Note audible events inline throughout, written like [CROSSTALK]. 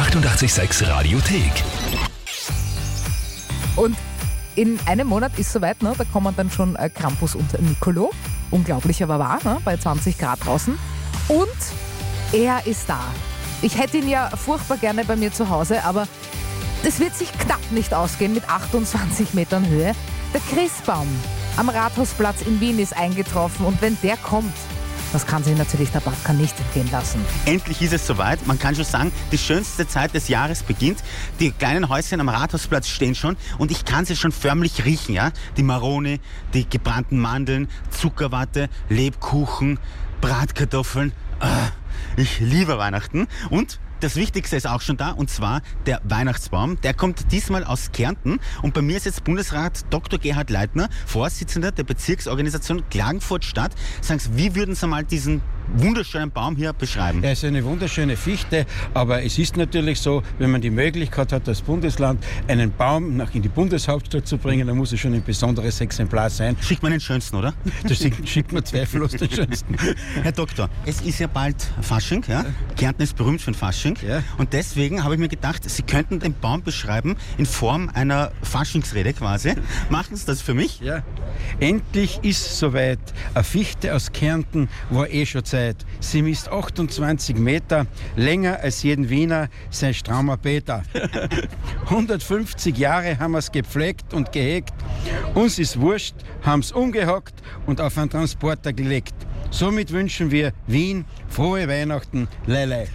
886 Radiothek. Und in einem Monat ist soweit, ne? da kommen dann schon äh, Krampus und Nicolo. Unglaublich, aber wahr, ne? bei 20 Grad draußen. Und er ist da. Ich hätte ihn ja furchtbar gerne bei mir zu Hause, aber das wird sich knapp nicht ausgehen mit 28 Metern Höhe. Der Christbaum am Rathausplatz in Wien ist eingetroffen und wenn der kommt, das kann sich natürlich der Backer nicht entgehen lassen. Endlich ist es soweit. Man kann schon sagen, die schönste Zeit des Jahres beginnt. Die kleinen Häuschen am Rathausplatz stehen schon und ich kann sie schon förmlich riechen. Ja? Die Maroni, die gebrannten Mandeln, Zuckerwatte, Lebkuchen, Bratkartoffeln. Ah, ich liebe Weihnachten und das Wichtigste ist auch schon da, und zwar der Weihnachtsbaum. Der kommt diesmal aus Kärnten. Und bei mir ist jetzt Bundesrat Dr. Gerhard Leitner, Vorsitzender der Bezirksorganisation Klagenfurt-Stadt. Sagen Sie, wie würden Sie mal diesen wunderschönen Baum hier beschreiben? Er ist eine wunderschöne Fichte, aber es ist natürlich so, wenn man die Möglichkeit hat, als Bundesland einen Baum nach in die Bundeshauptstadt zu bringen, dann muss es schon ein besonderes Exemplar sein. Schickt man den schönsten, oder? Das schickt man zweifellos den schönsten. Herr Doktor, es ist ja bald Fasching. Ja? Kärnten ist berühmt für den Fasching. Ja. Und deswegen habe ich mir gedacht, Sie könnten den Baum beschreiben in Form einer Faschingsrede quasi. Machen Sie das für mich? Ja. Endlich ist soweit. Eine Fichte aus Kärnten war eh schon Zeit. Sie misst 28 Meter, länger als jeden Wiener sein strammer Peter. [LAUGHS] 150 Jahre haben wir es gepflegt und gehegt. Uns ist wurscht, haben es umgehackt und auf einen Transporter gelegt. Somit wünschen wir Wien frohe Weihnachten, Lele.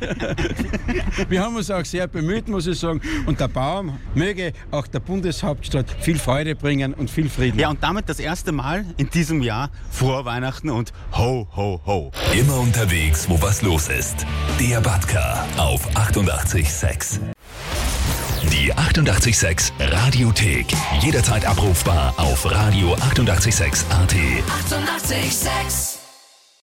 [LAUGHS] wir haben uns auch sehr bemüht, muss ich sagen. Und der Baum möge auch der Bundeshauptstadt viel Freude bringen und viel Frieden. Ja, und damit das erste Mal in diesem Jahr frohe Weihnachten und ho, ho, ho. Immer unterwegs, wo was los ist. Der Batka auf 886. Die 886 Radiothek. Jederzeit abrufbar auf radio886.at. 886! 886.